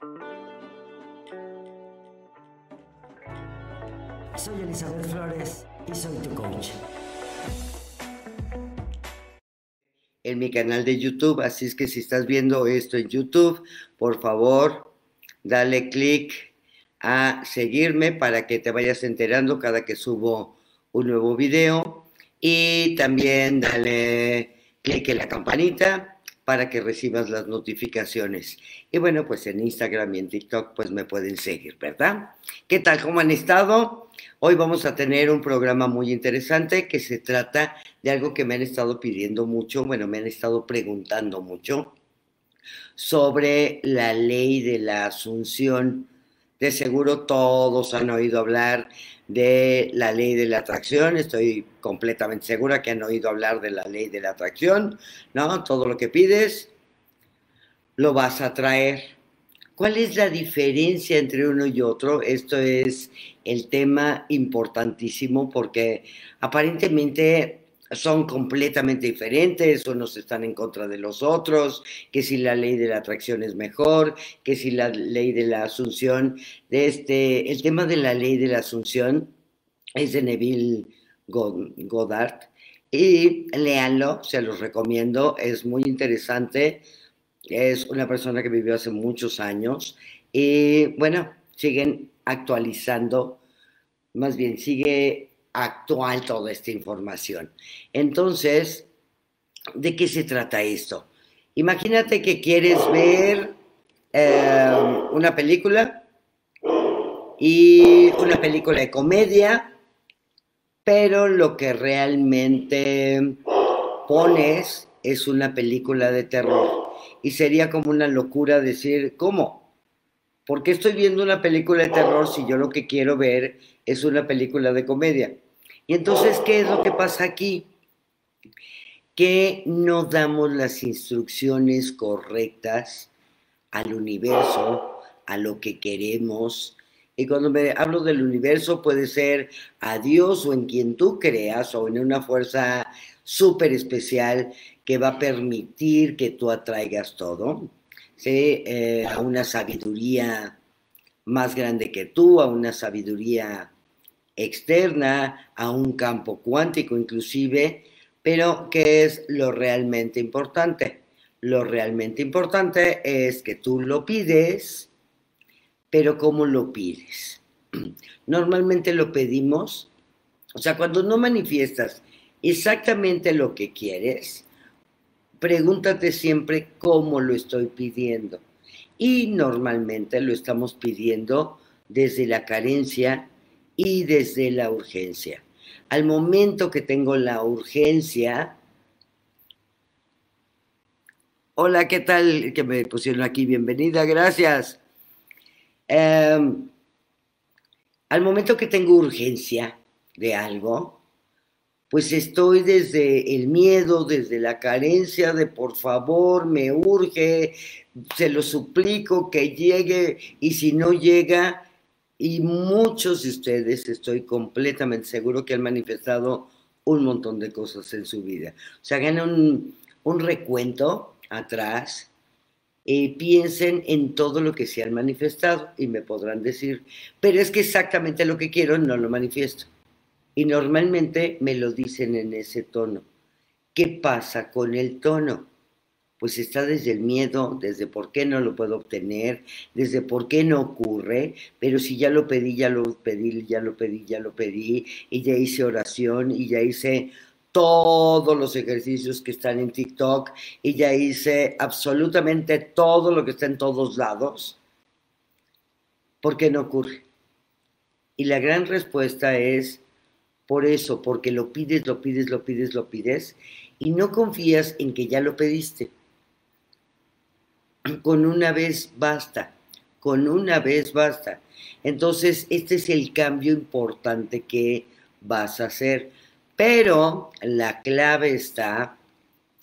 Soy Elizabeth Flores y soy tu coach. En mi canal de YouTube, así es que si estás viendo esto en YouTube, por favor, dale clic a seguirme para que te vayas enterando cada que subo un nuevo video y también dale clic en la campanita para que recibas las notificaciones. Y bueno, pues en Instagram y en TikTok pues me pueden seguir, ¿verdad? ¿Qué tal? ¿Cómo han estado? Hoy vamos a tener un programa muy interesante que se trata de algo que me han estado pidiendo mucho, bueno, me han estado preguntando mucho sobre la ley de la asunción. De seguro todos han oído hablar de la ley de la atracción, estoy completamente segura que han oído hablar de la ley de la atracción, ¿no? Todo lo que pides, lo vas a traer. ¿Cuál es la diferencia entre uno y otro? Esto es el tema importantísimo porque aparentemente son completamente diferentes, unos están en contra de los otros, que si la ley de la atracción es mejor, que si la ley de la asunción, este, el tema de la ley de la asunción es de Neville Goddard, y léanlo, se los recomiendo, es muy interesante, es una persona que vivió hace muchos años, y bueno, siguen actualizando, más bien sigue actual toda esta información. Entonces, ¿de qué se trata esto? Imagínate que quieres ver eh, una película y una película de comedia, pero lo que realmente pones es una película de terror. Y sería como una locura decir, ¿cómo? ¿Por qué estoy viendo una película de terror si yo lo que quiero ver es una película de comedia? Y entonces, ¿qué es lo que pasa aquí? Que no damos las instrucciones correctas al universo, a lo que queremos. Y cuando me hablo del universo, puede ser a Dios o en quien tú creas o en una fuerza súper especial que va a permitir que tú atraigas todo, ¿sí? Eh, a una sabiduría más grande que tú, a una sabiduría externa, a un campo cuántico inclusive, pero ¿qué es lo realmente importante? Lo realmente importante es que tú lo pides, pero ¿cómo lo pides? Normalmente lo pedimos, o sea, cuando no manifiestas exactamente lo que quieres, pregúntate siempre cómo lo estoy pidiendo. Y normalmente lo estamos pidiendo desde la carencia y desde la urgencia. Al momento que tengo la urgencia, hola, ¿qué tal? Que me pusieron aquí, bienvenida, gracias. Em, al momento que tengo urgencia de algo, pues estoy desde el miedo, desde la carencia de por favor, me urge, se lo suplico que llegue y si no llega, y muchos de ustedes, estoy completamente seguro que han manifestado un montón de cosas en su vida. O sea, hagan un, recuento atrás y piensen en todo lo que se han manifestado y me podrán decir, pero es que exactamente lo que quiero no lo manifiesto. Y normalmente me lo dicen en ese tono. ¿Qué pasa con el tono? Pues está desde el miedo, desde por qué no lo puedo obtener, desde por qué no ocurre, pero si ya lo pedí, ya lo pedí, ya lo pedí, ya lo pedí, y ya hice oración, y ya hice todos los ejercicios que están en TikTok, y ya hice absolutamente todo lo que está en todos lados, ¿por qué no ocurre? Y la gran respuesta es por eso, porque lo pides, lo pides, lo pides, lo pides, y no confías en que ya lo pediste con una vez basta, con una vez basta. Entonces, este es el cambio importante que vas a hacer. Pero la clave está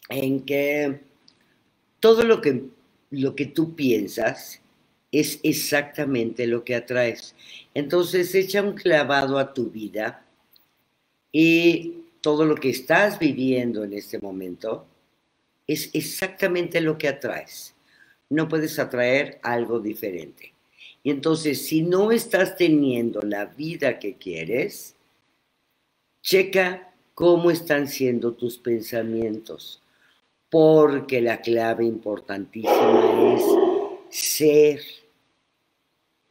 en que todo lo que, lo que tú piensas es exactamente lo que atraes. Entonces, echa un clavado a tu vida y todo lo que estás viviendo en este momento es exactamente lo que atraes no puedes atraer algo diferente. Y entonces, si no estás teniendo la vida que quieres, checa cómo están siendo tus pensamientos, porque la clave importantísima es ser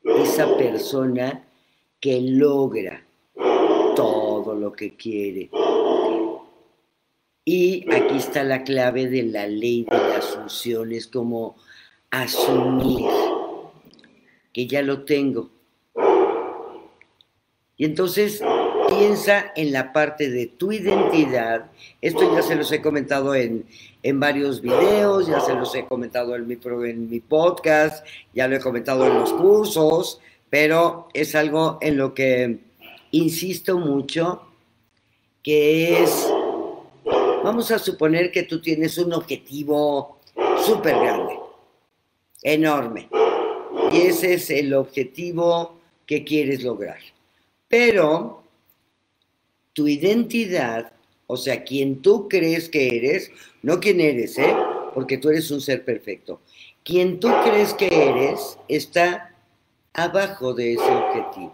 esa persona que logra todo lo que quiere. Y aquí está la clave de la ley de las funciones, como asumir que ya lo tengo. Y entonces piensa en la parte de tu identidad. Esto ya se los he comentado en, en varios videos, ya se los he comentado en mi, en mi podcast, ya lo he comentado en los cursos, pero es algo en lo que insisto mucho, que es, vamos a suponer que tú tienes un objetivo súper grande, enorme, y ese es el objetivo que quieres lograr. Pero tu identidad, o sea, quien tú crees que eres, no quien eres, ¿eh? Porque tú eres un ser perfecto. Quien tú crees que eres está abajo de ese objetivo.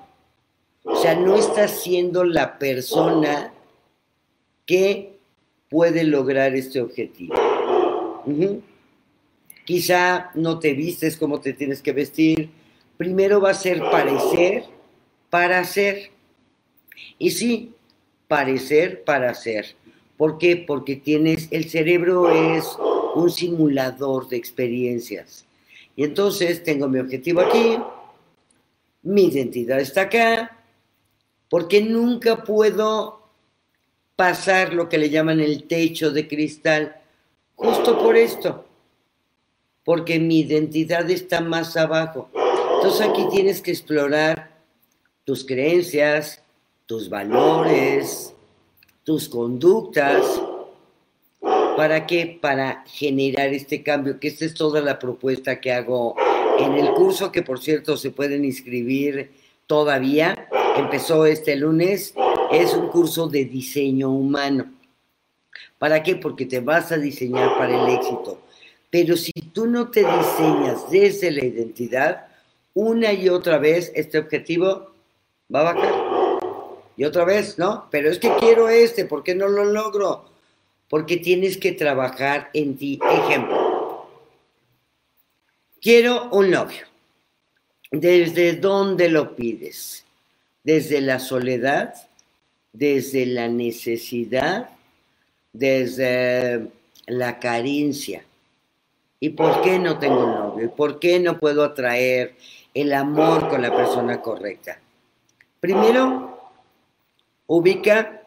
O sea, no estás siendo la persona que puede lograr este objetivo. Quizá no te vistes como te tienes que vestir. Primero va a ser parecer para ser. Y sí, parecer para ser. ¿Por qué? Porque tienes, el cerebro es un simulador de experiencias. Y entonces tengo mi objetivo aquí, mi identidad está acá, porque nunca puedo pasar lo que le llaman el techo de cristal, justo por esto, porque mi identidad está más abajo. Entonces aquí tienes que explorar tus creencias, tus valores, tus conductas. ¿Para qué? Para generar este cambio, que esta es toda la propuesta que hago en el curso, que por cierto se pueden inscribir todavía empezó este lunes, es un curso de diseño humano. ¿Para qué? Porque te vas a diseñar para el éxito. Pero si tú no te diseñas desde la identidad, una y otra vez este objetivo va a bajar. Y otra vez, ¿no? Pero es que quiero este, ¿por qué no lo logro? Porque tienes que trabajar en ti. Ejemplo, quiero un novio. ¿Desde dónde lo pides? desde la soledad, desde la necesidad, desde la carencia. ¿Y por qué no tengo novio? ¿Y por qué no puedo atraer el amor con la persona correcta? Primero, ubica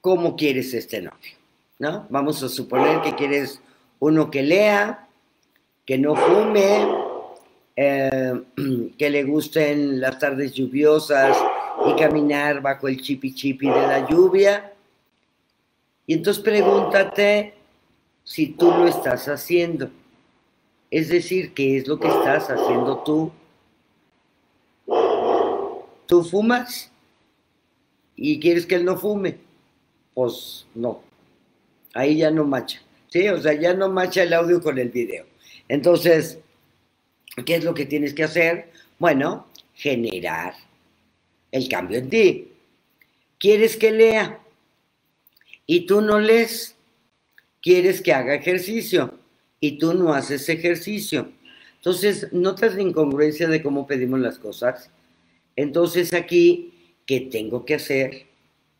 cómo quieres este novio, ¿no? Vamos a suponer que quieres uno que lea, que no fume, eh, que le gusten las tardes lluviosas y caminar bajo el chipi chipi de la lluvia. Y entonces pregúntate si tú lo estás haciendo. Es decir, ¿qué es lo que estás haciendo tú? ¿Tú fumas? ¿Y quieres que él no fume? Pues no. Ahí ya no macha. Sí, o sea, ya no macha el audio con el video. Entonces, ¿Qué es lo que tienes que hacer? Bueno, generar el cambio en ti. ¿Quieres que lea? Y tú no lees. ¿Quieres que haga ejercicio? Y tú no haces ejercicio. Entonces, ¿notas la incongruencia de cómo pedimos las cosas? Entonces aquí, ¿qué tengo que hacer?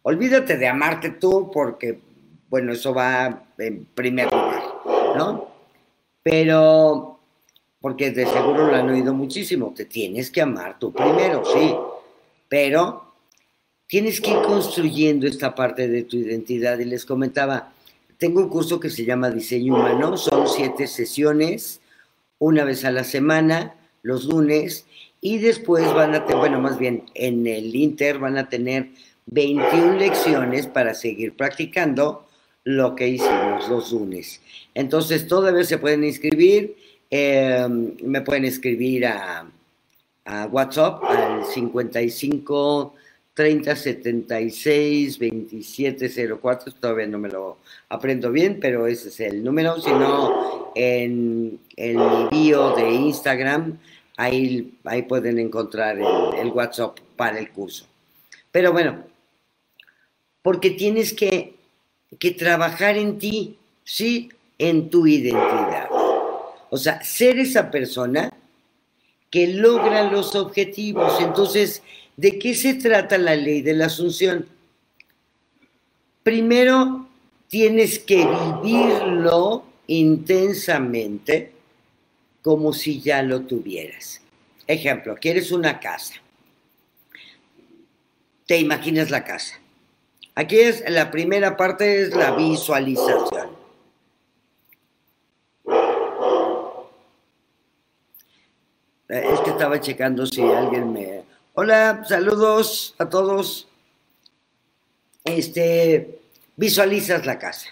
Olvídate de amarte tú porque, bueno, eso va en primer lugar, ¿no? Pero porque de seguro lo han oído muchísimo, te tienes que amar tú primero, sí, pero tienes que ir construyendo esta parte de tu identidad. Y les comentaba, tengo un curso que se llama Diseño Humano, son siete sesiones, una vez a la semana, los lunes, y después van a tener, bueno, más bien en el Inter van a tener 21 lecciones para seguir practicando lo que hicimos los lunes. Entonces, todavía se pueden inscribir Em, me pueden escribir a, WhatsApp al 55 3076 2704, todavía no me lo aprendo bien, pero ese es el número, si no, en, el bio de Instagram, ahí, ahí pueden encontrar el, el WhatsApp para el curso. Pero bueno, porque tienes que, que trabajar en ti, ¿sí? En tu identidad. O sea, ser esa persona que logra los objetivos. Entonces, ¿de qué se trata la ley de la asunción? Primero, tienes que vivirlo intensamente como si ya lo tuvieras. Ejemplo, quieres una casa. Te imaginas la casa. Aquí es la primera parte es la visualización. Es que estaba checando si alguien me. Hola, saludos a todos. Este, visualizas la casa.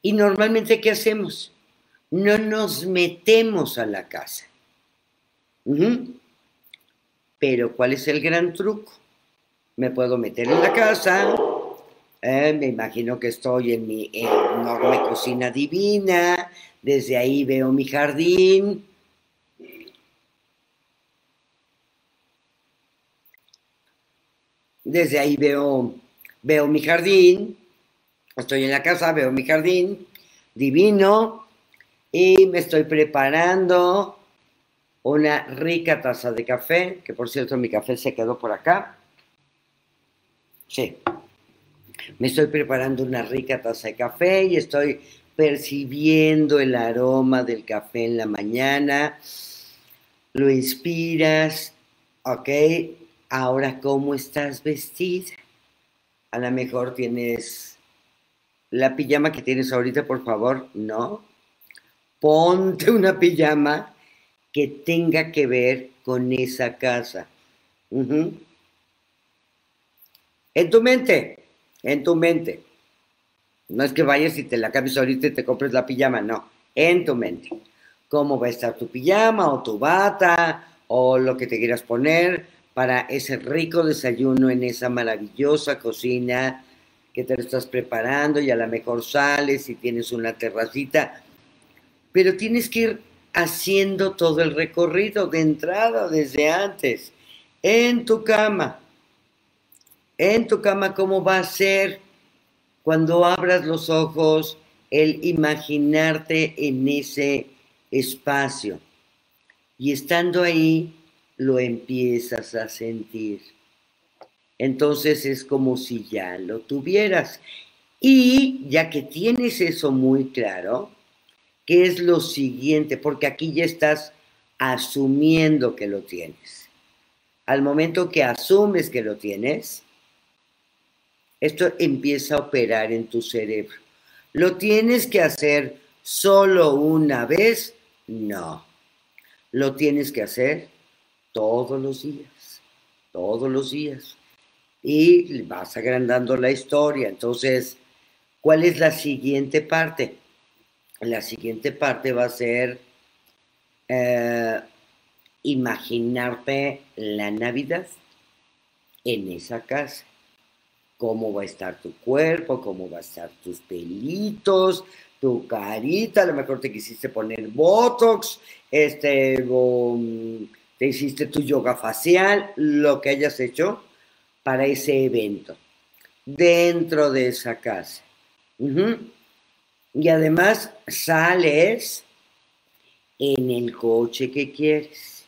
Y normalmente, ¿qué hacemos? No nos metemos a la casa. Pero, ¿cuál es el gran truco? Me puedo meter en la casa, eh, me imagino que estoy en mi enorme cocina divina, desde ahí veo mi jardín, Desde ahí veo, veo mi jardín, estoy en la casa, veo mi jardín, divino, y me estoy preparando una rica taza de café, que por cierto mi café se quedó por acá. Sí. Me estoy preparando una rica taza de café y estoy percibiendo el aroma del café en la mañana. Lo inspiras, ¿ok? Ahora, ¿cómo estás vestida? A lo mejor tienes la pijama que tienes ahorita, por favor, no. Ponte una pijama que tenga que ver con esa casa. En tu mente, en tu mente. No es que vayas y te la cambies ahorita y te compres la pijama, no. En tu mente. ¿Cómo va a estar tu pijama o tu bata o lo que te quieras poner? Para ese rico desayuno en esa maravillosa cocina que te estás preparando y a lo mejor sales y tienes una terracita, pero tienes que ir haciendo todo el recorrido de entrada desde antes, en tu cama. En tu cama, ¿cómo va a ser cuando abras los ojos el imaginarte en ese espacio? Y estando ahí, lo empiezas a sentir. Entonces es como si ya lo tuvieras. Y ya que tienes eso muy claro, ¿qué es lo siguiente? Porque aquí ya estás asumiendo que lo tienes. Al momento que asumes que lo tienes, esto empieza a operar en tu cerebro. ¿Lo tienes que hacer solo una vez? No. Lo tienes que hacer todos los días, todos los días. Y vas agrandando la historia. Entonces, ¿cuál es la siguiente parte? La siguiente parte va a ser eh, imaginarte la Navidad en esa casa. Cómo va a estar tu cuerpo, cómo va a estar tus pelitos, tu carita, a lo mejor te quisiste poner Botox, este, te hiciste tu yoga facial, lo que hayas hecho para ese evento, dentro de esa casa. Y además sales en el coche que quieres.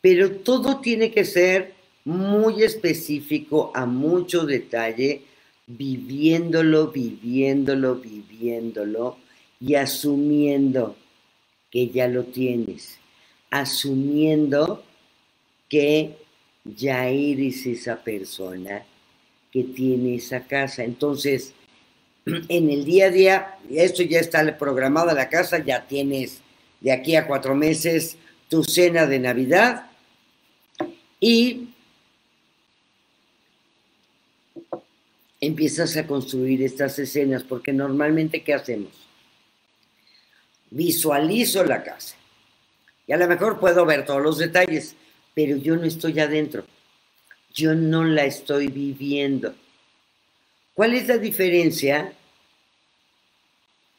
Pero todo tiene que ser muy específico, a mucho detalle, viviéndolo, viviéndolo, viviéndolo y asumiendo que ya lo tienes asumiendo que ya eres esa persona que tiene esa casa. Entonces, en el día a día, esto ya está programada la casa, ya tienes de aquí a cuatro meses tu cena de Navidad y empiezas a construir estas escenas, porque normalmente, ¿qué hacemos? Visualizo la casa y a lo mejor puedo ver todos los detalles, pero yo no estoy adentro. yo no la estoy viviendo. ¿Cuál es la diferencia?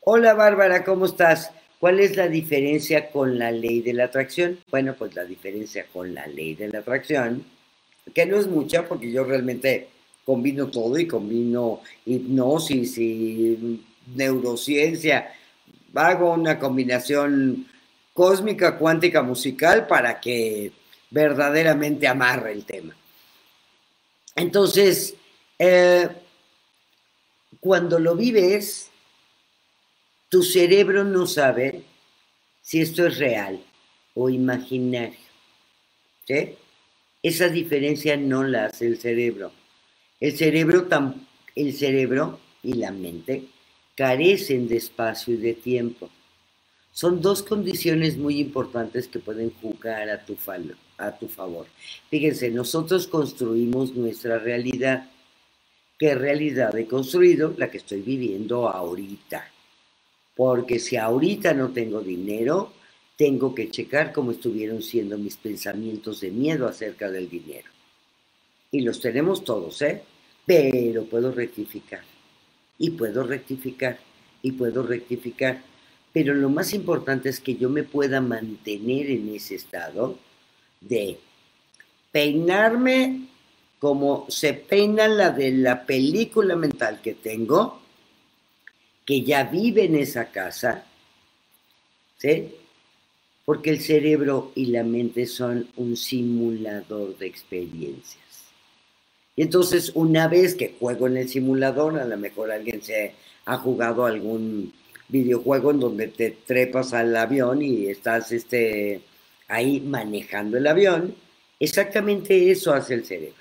Hola Bárbara, ¿cómo estás? ¿Cuál es la diferencia con la ley de la atracción? Bueno, pues la diferencia con la ley de la atracción, que no es mucha porque yo realmente combino todo y combino hipnosis y neurociencia. Hago una combinación cósmica, cuántica, musical para que verdaderamente amarre el tema. Entonces, eh, cuando lo vives, tu cerebro no sabe si esto es real o imaginario. Esa diferencia no la hace el cerebro. El cerebro, el cerebro y la mente carecen de espacio y de tiempo. Son dos condiciones muy importantes que pueden jugar a tu, a tu favor. Fíjense, nosotros construimos nuestra realidad. ¿Qué realidad he construido? La que estoy viviendo ahorita porque si ahorita no tengo dinero, tengo que checar cómo estuvieron siendo mis pensamientos de miedo acerca del dinero. Y los tenemos todos, ¿eh? Pero puedo rectificar. Y puedo rectificar. Y puedo rectificar. Pero lo más importante es que yo me pueda mantener en ese estado de peinarme como se peina la de la película mental que tengo, que ya vive en esa casa, ¿sí? Porque el cerebro y la mente son un simulador de experiencias. Y entonces, una vez que juego en el simulador, a lo mejor alguien se ha jugado algún videojuego en donde te trepas al avión y estás este, ahí manejando el avión, exactamente eso hace el cerebro.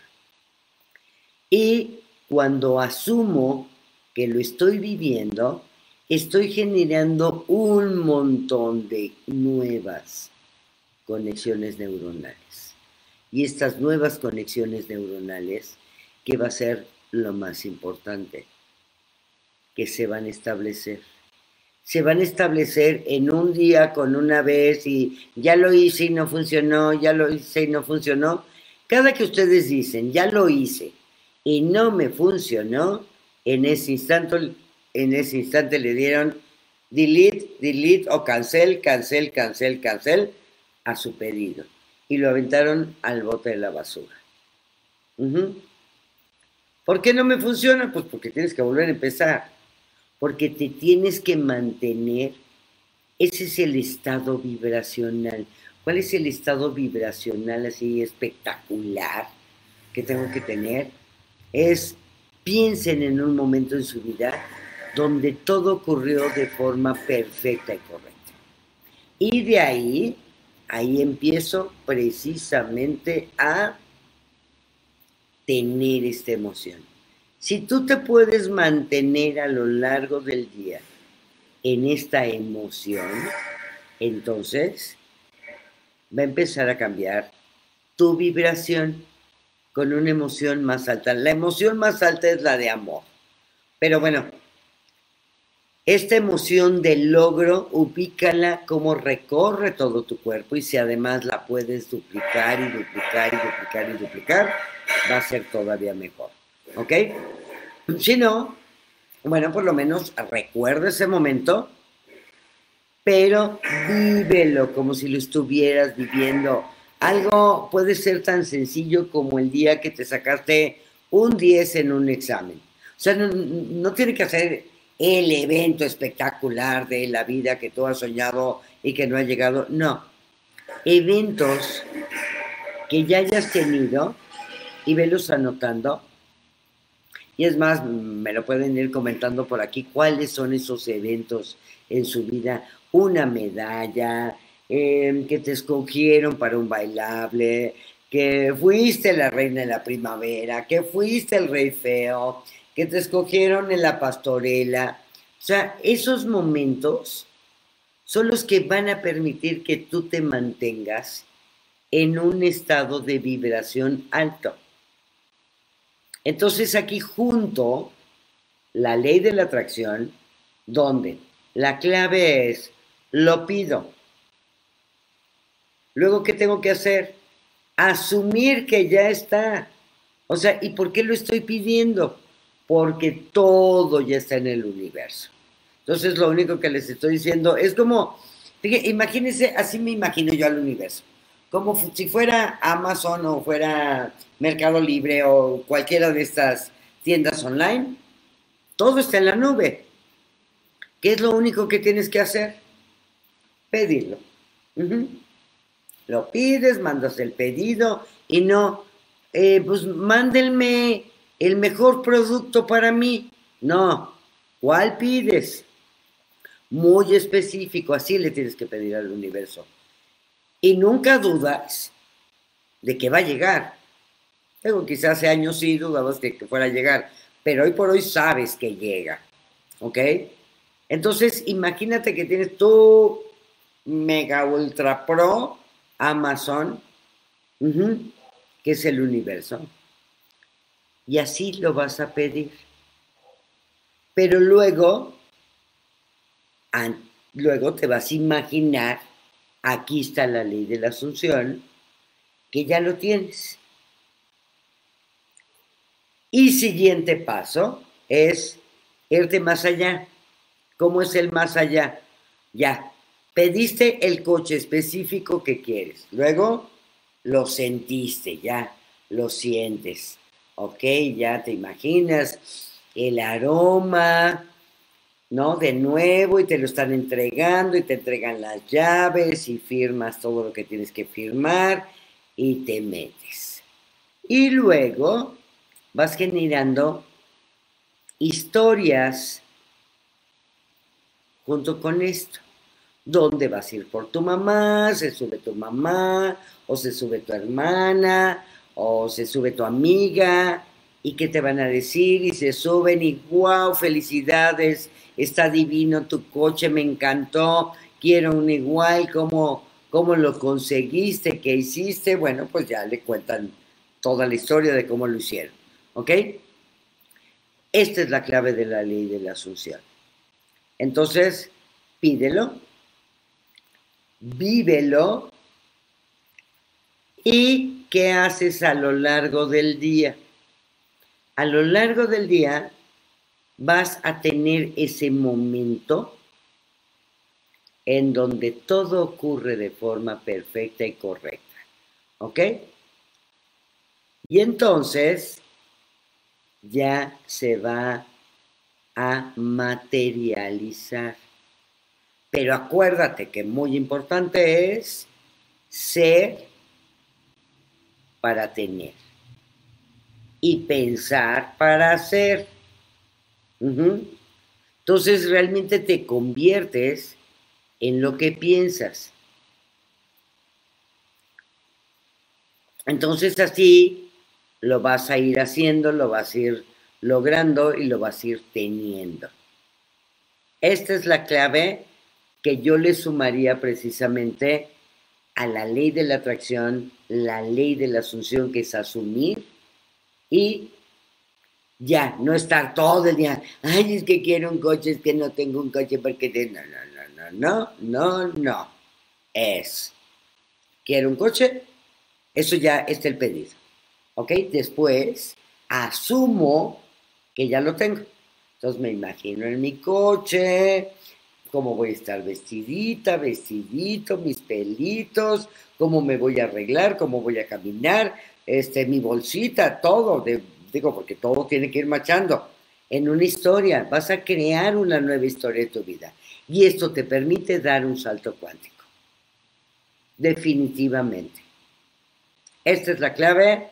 Y cuando asumo que lo estoy viviendo, estoy generando un montón de nuevas conexiones neuronales. Y estas nuevas conexiones neuronales, ¿qué va a ser lo más importante? Que se van a establecer. Se van a establecer en un día con una vez y ya lo hice y no funcionó, ya lo hice y no funcionó. Cada que ustedes dicen, ya lo hice y no me funcionó, en ese instante, en ese instante le dieron delete, delete o cancel, cancel, cancel, cancel a su pedido. Y lo aventaron al bote de la basura. ¿Por qué no me funciona? Pues porque tienes que volver a empezar. Porque te tienes que mantener. Ese es el estado vibracional. ¿Cuál es el estado vibracional así espectacular que tengo que tener? Es piensen en un momento en su vida donde todo ocurrió de forma perfecta y correcta. Y de ahí, ahí empiezo precisamente a tener esta emoción. Si tú te puedes mantener a lo largo del día en esta emoción, entonces va a empezar a cambiar tu vibración con una emoción más alta. La emoción más alta es la de amor. Pero bueno, esta emoción del logro, ubícala como recorre todo tu cuerpo y si además la puedes duplicar y duplicar y duplicar y duplicar, va a ser todavía mejor. ¿Ok? Si no, bueno, por lo menos recuerda ese momento, pero vívelo como si lo estuvieras viviendo algo puede ser tan sencillo como el día que te sacaste un 10 en un examen. O sea, no, tiene que ser el evento espectacular de la vida que tú has soñado y que no ha llegado. No. Eventos que ya hayas tenido y velos anotando. Y es más, me lo pueden ir comentando por aquí, cuáles son esos eventos en su vida. Una medalla, Em, que te escogieron para un bailable, que fuiste la reina de la primavera, que fuiste el rey feo, que te escogieron en la pastorela. O sea, esos momentos son los que van a permitir que tú te mantengas en un estado de vibración alto. Entonces aquí junto la ley de la atracción, donde la clave es, lo pido, Luego, ¿qué tengo que hacer? Asumir que ya está. O sea, ¿y por qué lo estoy pidiendo? Porque todo ya está en el universo. Entonces, lo único que les estoy diciendo es como, imagínense, así me imagino yo al universo, como si fuera Amazon o fuera Mercado Libre o cualquiera de estas tiendas online, todo está en la nube. ¿Qué es lo único que tienes que hacer? Pedirlo. Lo pides, mandas el pedido y no, eh, pues mándenme el mejor producto para mí. No, ¿cuál pides? Muy específico, así le tienes que pedir al universo. Y nunca dudas de que va a llegar. Luego quizás hace años sí dudabas de que fuera a llegar, pero hoy por hoy sabes que llega. ¿Ok? Entonces, imagínate que tienes tu mega ultra pro Amazon, que es el universo. Y así lo vas a pedir. Pero luego, luego te vas a imaginar, aquí está la ley de la asunción, que ya lo tienes. Y siguiente paso es irte más allá. ¿Cómo es el más allá? Ya, pediste el coche específico que quieres. Luego lo sentiste, ya, lo sientes. Ok, ya te imaginas el aroma, ¿no? De nuevo y te lo están entregando y te entregan las llaves y firmas todo lo que tienes que firmar y te metes. Y luego vas generando historias junto con esto. ¿Dónde vas a ir por tu mamá? ¿Se sube tu mamá? ¿O se sube tu hermana? ¿O se sube tu amiga? ¿Y qué te van a decir? Y se suben y wow, felicidades, está divino tu coche, me encantó, quiero un igual, ¿cómo, cómo lo conseguiste? ¿Qué hiciste? Bueno, pues ya le cuentan toda la historia de cómo lo hicieron. ¿Ok? Esta es la clave de la ley de la asunción. Entonces, pídelo, vívelo y qué haces a lo largo del día. A lo largo del día vas a tener ese momento en donde todo ocurre de forma perfecta y correcta. ¿Ok? Y entonces ya se va a materializar. Pero acuérdate que muy importante es ser para tener y pensar para hacer. Entonces realmente te conviertes en lo que piensas. Entonces así lo vas a ir haciendo, lo vas a ir logrando y lo vas a ir teniendo. Esta es la clave que yo le sumaría precisamente a la ley de la atracción, la ley de la asunción, que es asumir y ya, no estar todo el día, ay, es que quiero un coche, es que no tengo un coche porque... No, no, no, no, no, no. Es, quiero un coche, eso ya está el pedido. ¿Ok? Después, asumo que ya lo tengo. Entonces me imagino en mi coche, cómo voy a estar vestidita, vestidito, mis pelitos, cómo me voy a arreglar, cómo voy a caminar, este, mi bolsita, todo, digo, porque todo tiene que ir marchando. En una historia, vas a crear una nueva historia de tu vida. Y esto te permite dar un salto cuántico. Definitivamente. Esta es la clave.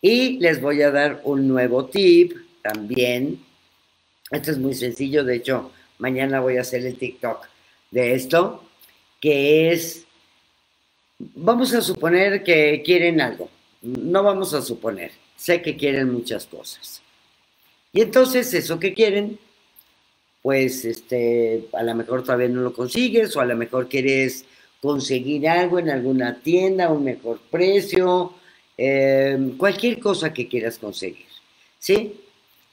Y les voy a dar un nuevo tip también. Esto es muy sencillo, de hecho, mañana voy a hacer el TikTok de esto, que es, vamos a suponer que quieren algo, no vamos a suponer, sé que quieren muchas cosas. Y entonces eso que quieren, pues este, a lo mejor todavía no lo consigues o a lo mejor quieres conseguir algo en alguna tienda, un mejor precio, eh, cualquier cosa que quieras conseguir, ¿sí?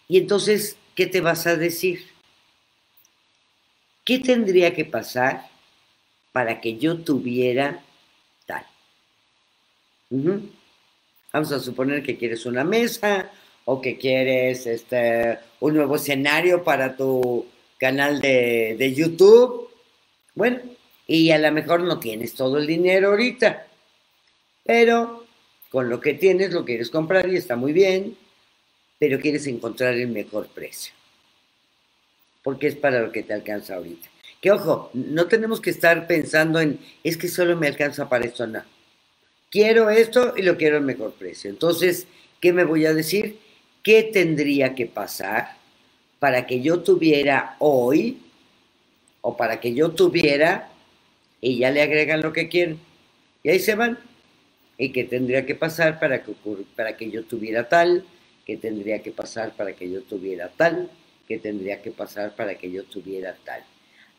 Y entonces, ¿qué te vas a decir? ¿Qué tendría que pasar para que yo tuviera tal? Vamos a suponer que quieres una mesa o que quieres este, un nuevo escenario para tu canal de, de YouTube. Bueno, y a lo mejor no tienes todo el dinero ahorita, pero con lo que tienes lo quieres comprar y está muy bien, pero quieres encontrar el mejor precio, porque es para lo que te alcanza ahorita. Que ojo, no tenemos que estar pensando en, es que solo me alcanza para esto, no. Quiero esto y lo quiero al mejor precio. Entonces, ¿qué me voy a decir? ¿Qué tendría que pasar para que yo tuviera hoy o para que yo tuviera y ya le agregan lo que quieren y ahí se van? ¿Y qué tendría que pasar para que, para que yo tuviera tal? ¿Qué tendría que pasar para que yo tuviera tal? ¿Qué tendría que pasar para que yo tuviera tal?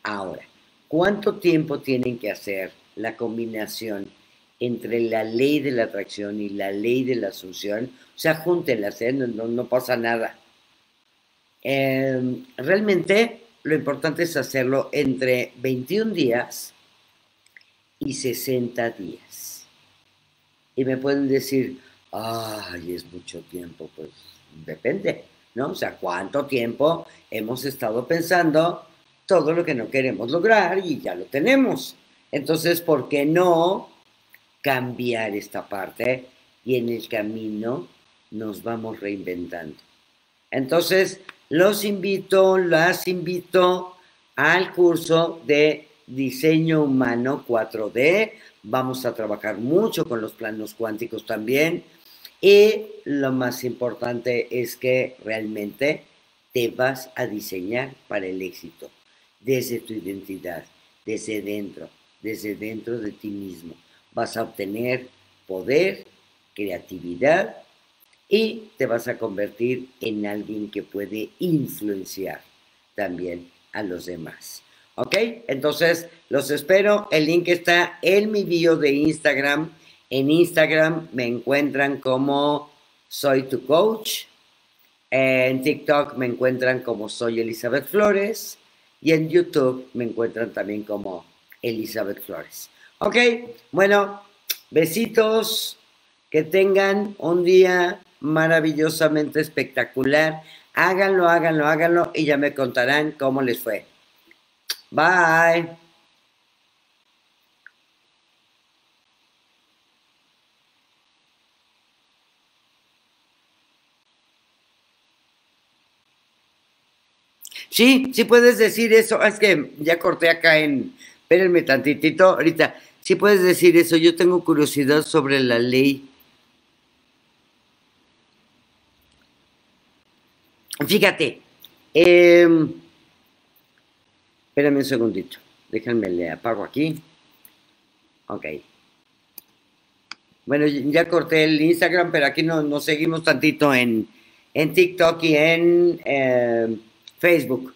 Ahora, ¿cuánto tiempo tienen que hacer la combinación entre la ley de la atracción y la ley de la asunción? O sea, júntenlas, ¿eh? no, pasa nada. Em, realmente lo importante es hacerlo entre 21 días y 60 días. Y me pueden decir, ay, es mucho tiempo, pues depende, ¿no? O sea, ¿cuánto tiempo hemos estado pensando todo lo que no queremos lograr y ya lo tenemos. Entonces, ¿por qué no cambiar esta parte? Y en el camino nos vamos reinventando. Entonces, los invito, las invito al curso de diseño humano 4D. Vamos a trabajar mucho con los planos cuánticos también. Y lo más importante es que realmente te vas a diseñar para el éxito desde tu identidad, desde dentro, desde dentro de ti mismo. Vas a obtener poder, creatividad y te vas a convertir en alguien que puede influenciar también a los demás. ¿Ok? Entonces, los espero. El link está en mi bio de Instagram. En Instagram me encuentran como Soy coach. En TikTok me encuentran como Soy Elizabeth Flores. Y en YouTube me encuentran también como Elizabeth Flores. Ok, bueno, besitos, que tengan un día maravillosamente espectacular. Háganlo, háganlo, háganlo y ya me contarán cómo les fue. Bye. Sí, sí puedes decir eso. Es que ya corté acá en. Espérenme tantitito. Ahorita, sí puedes decir eso. Yo tengo curiosidad sobre la ley. Fíjate. Eh, espérame un segundito. Déjenme le apago aquí. Ok. Bueno, ya corté el Instagram, pero aquí nos seguimos tantito en, en TikTok y en. Eh, Facebook.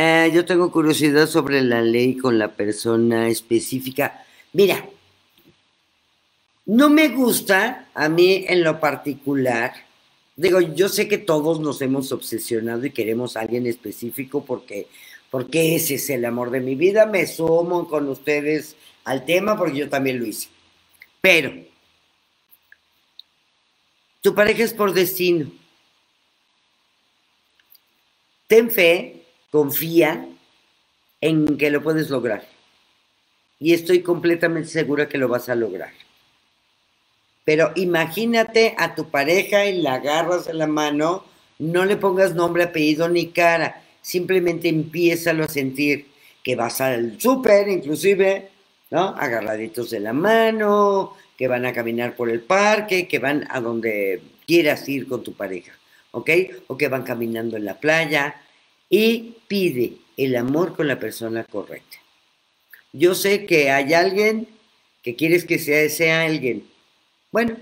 Eh, yo tengo curiosidad sobre la ley con la persona específica. Mira, no me gusta a mí en lo particular. Digo, yo sé que todos nos hemos obsesionado y queremos a alguien específico porque, porque ese es el amor de mi vida. Me sumo con ustedes al tema porque yo también lo hice. Pero, tu pareja es por destino. Ten fe, confía en que lo puedes lograr. Y estoy completamente segura que lo vas a lograr. Pero imagínate a tu pareja y la agarras en la mano, no le pongas nombre, apellido ni cara, simplemente empiézalo a sentir que vas al súper, inclusive, ¿no? Agarraditos de la mano, que van a caminar por el parque, que van a donde quieras ir con tu pareja. ¿ok? O que van caminando en la playa y pide el amor con la persona correcta. Yo sé que hay alguien que quieres que sea, sea alguien. Bueno,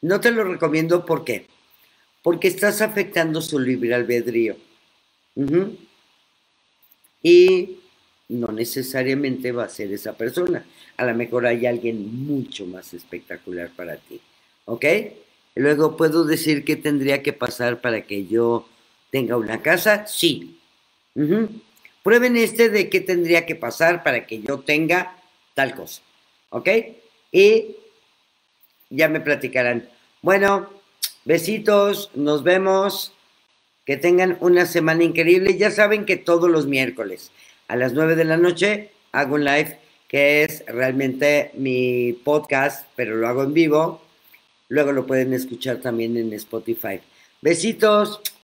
no te lo recomiendo ¿por qué? Porque estás afectando su libre albedrío. Y no necesariamente va a ser esa persona. A lo mejor hay alguien mucho más espectacular para ti. ¿Ok? Luego puedo decir qué tendría que pasar para que yo tenga una casa. Sí. Prueben este de qué tendría que pasar para que yo tenga tal cosa. ¿Ok? Y ya me platicarán. Bueno, besitos, nos vemos. Que tengan una semana increíble. Ya saben que todos los miércoles a las 9 de la noche hago un live que es realmente mi podcast, pero lo hago en vivo. Luego lo pueden escuchar también en Spotify. Besitos.